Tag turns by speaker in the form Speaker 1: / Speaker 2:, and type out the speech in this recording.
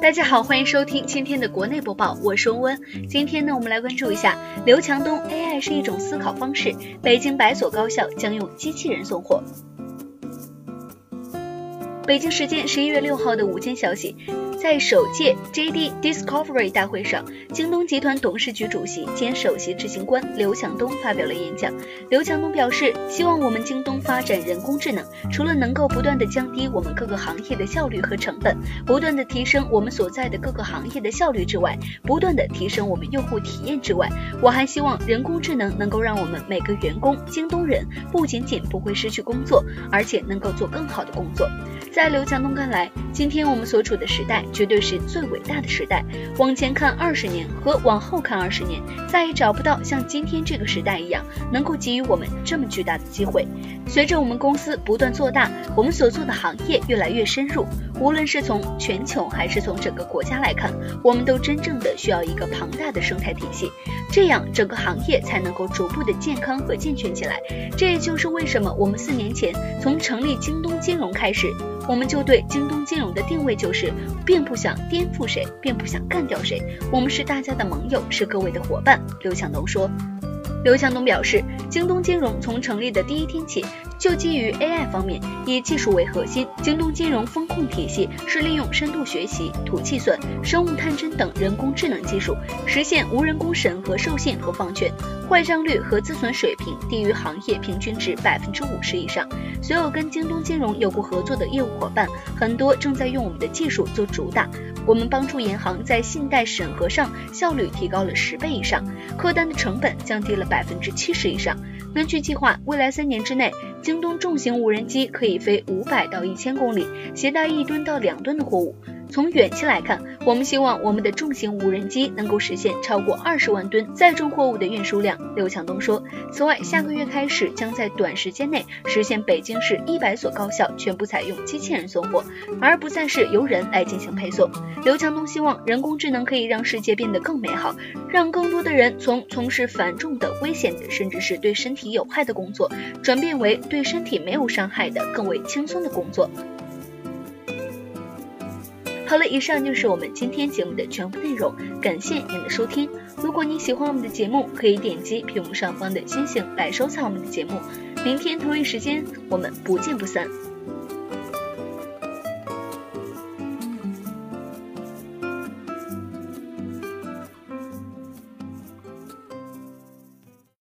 Speaker 1: 大家好，欢迎收听今天的国内播报，我是温温。今天呢，我们来关注一下刘强东 AI 是一种思考方式，北京百所高校将用机器人送货。北京时间十一月六号的午间消息。在首届 JD Discovery 大会上，京东集团董事局主席兼首席执行官刘强东发表了演讲。刘强东表示，希望我们京东发展人工智能，除了能够不断的降低我们各个行业的效率和成本，不断的提升我们所在的各个行业的效率之外，不断的提升我们用户体验之外，我还希望人工智能能够让我们每个员工京东人不仅仅不会失去工作，而且能够做更好的工作。在在刘强东看来，今天我们所处的时代绝对是最伟大的时代。往前看二十年和往后看二十年，再也找不到像今天这个时代一样能够给予我们这么巨大的机会。随着我们公司不断做大，我们所做的行业越来越深入。无论是从全球还是从整个国家来看，我们都真正的需要一个庞大的生态体系，这样整个行业才能够逐步的健康和健全起来。这也就是为什么我们四年前从成立京东金融开始。我们就对京东金融的定位就是，并不想颠覆谁，并不想干掉谁，我们是大家的盟友，是各位的伙伴。刘强东说。刘强东表示，京东金融从成立的第一天起。就基于 AI 方面，以技术为核心，京东金融风控体系是利用深度学习、图计算、生物探针等人工智能技术，实现无人工审核授信和放权，坏账率和自损水平低于行业平均值百分之五十以上。所有跟京东金融有过合作的业务伙伴，很多正在用我们的技术做主打。我们帮助银行在信贷审核上效率提高了十倍以上，客单的成本降低了百分之七十以上。根据计划，未来三年之内。京东重型无人机可以飞五百到一千公里，携带一吨到两吨的货物。从远期来看，我们希望我们的重型无人机能够实现超过二十万吨载重货物的运输量。刘强东说，此外，下个月开始将在短时间内实现北京市一百所高校全部采用机器人送货，而不再是由人来进行配送。刘强东希望人工智能可以让世界变得更美好，让更多的人从从事繁重的、危险的，甚至是对身体有害的工作，转变为对身体没有伤害的、更为轻松的工作。好了，以上就是我们今天节目的全部内容，感谢您的收听。如果您喜欢我们的节目，可以点击屏幕上方的星星来收藏我们的节目。明天同一时间，我们不见不散。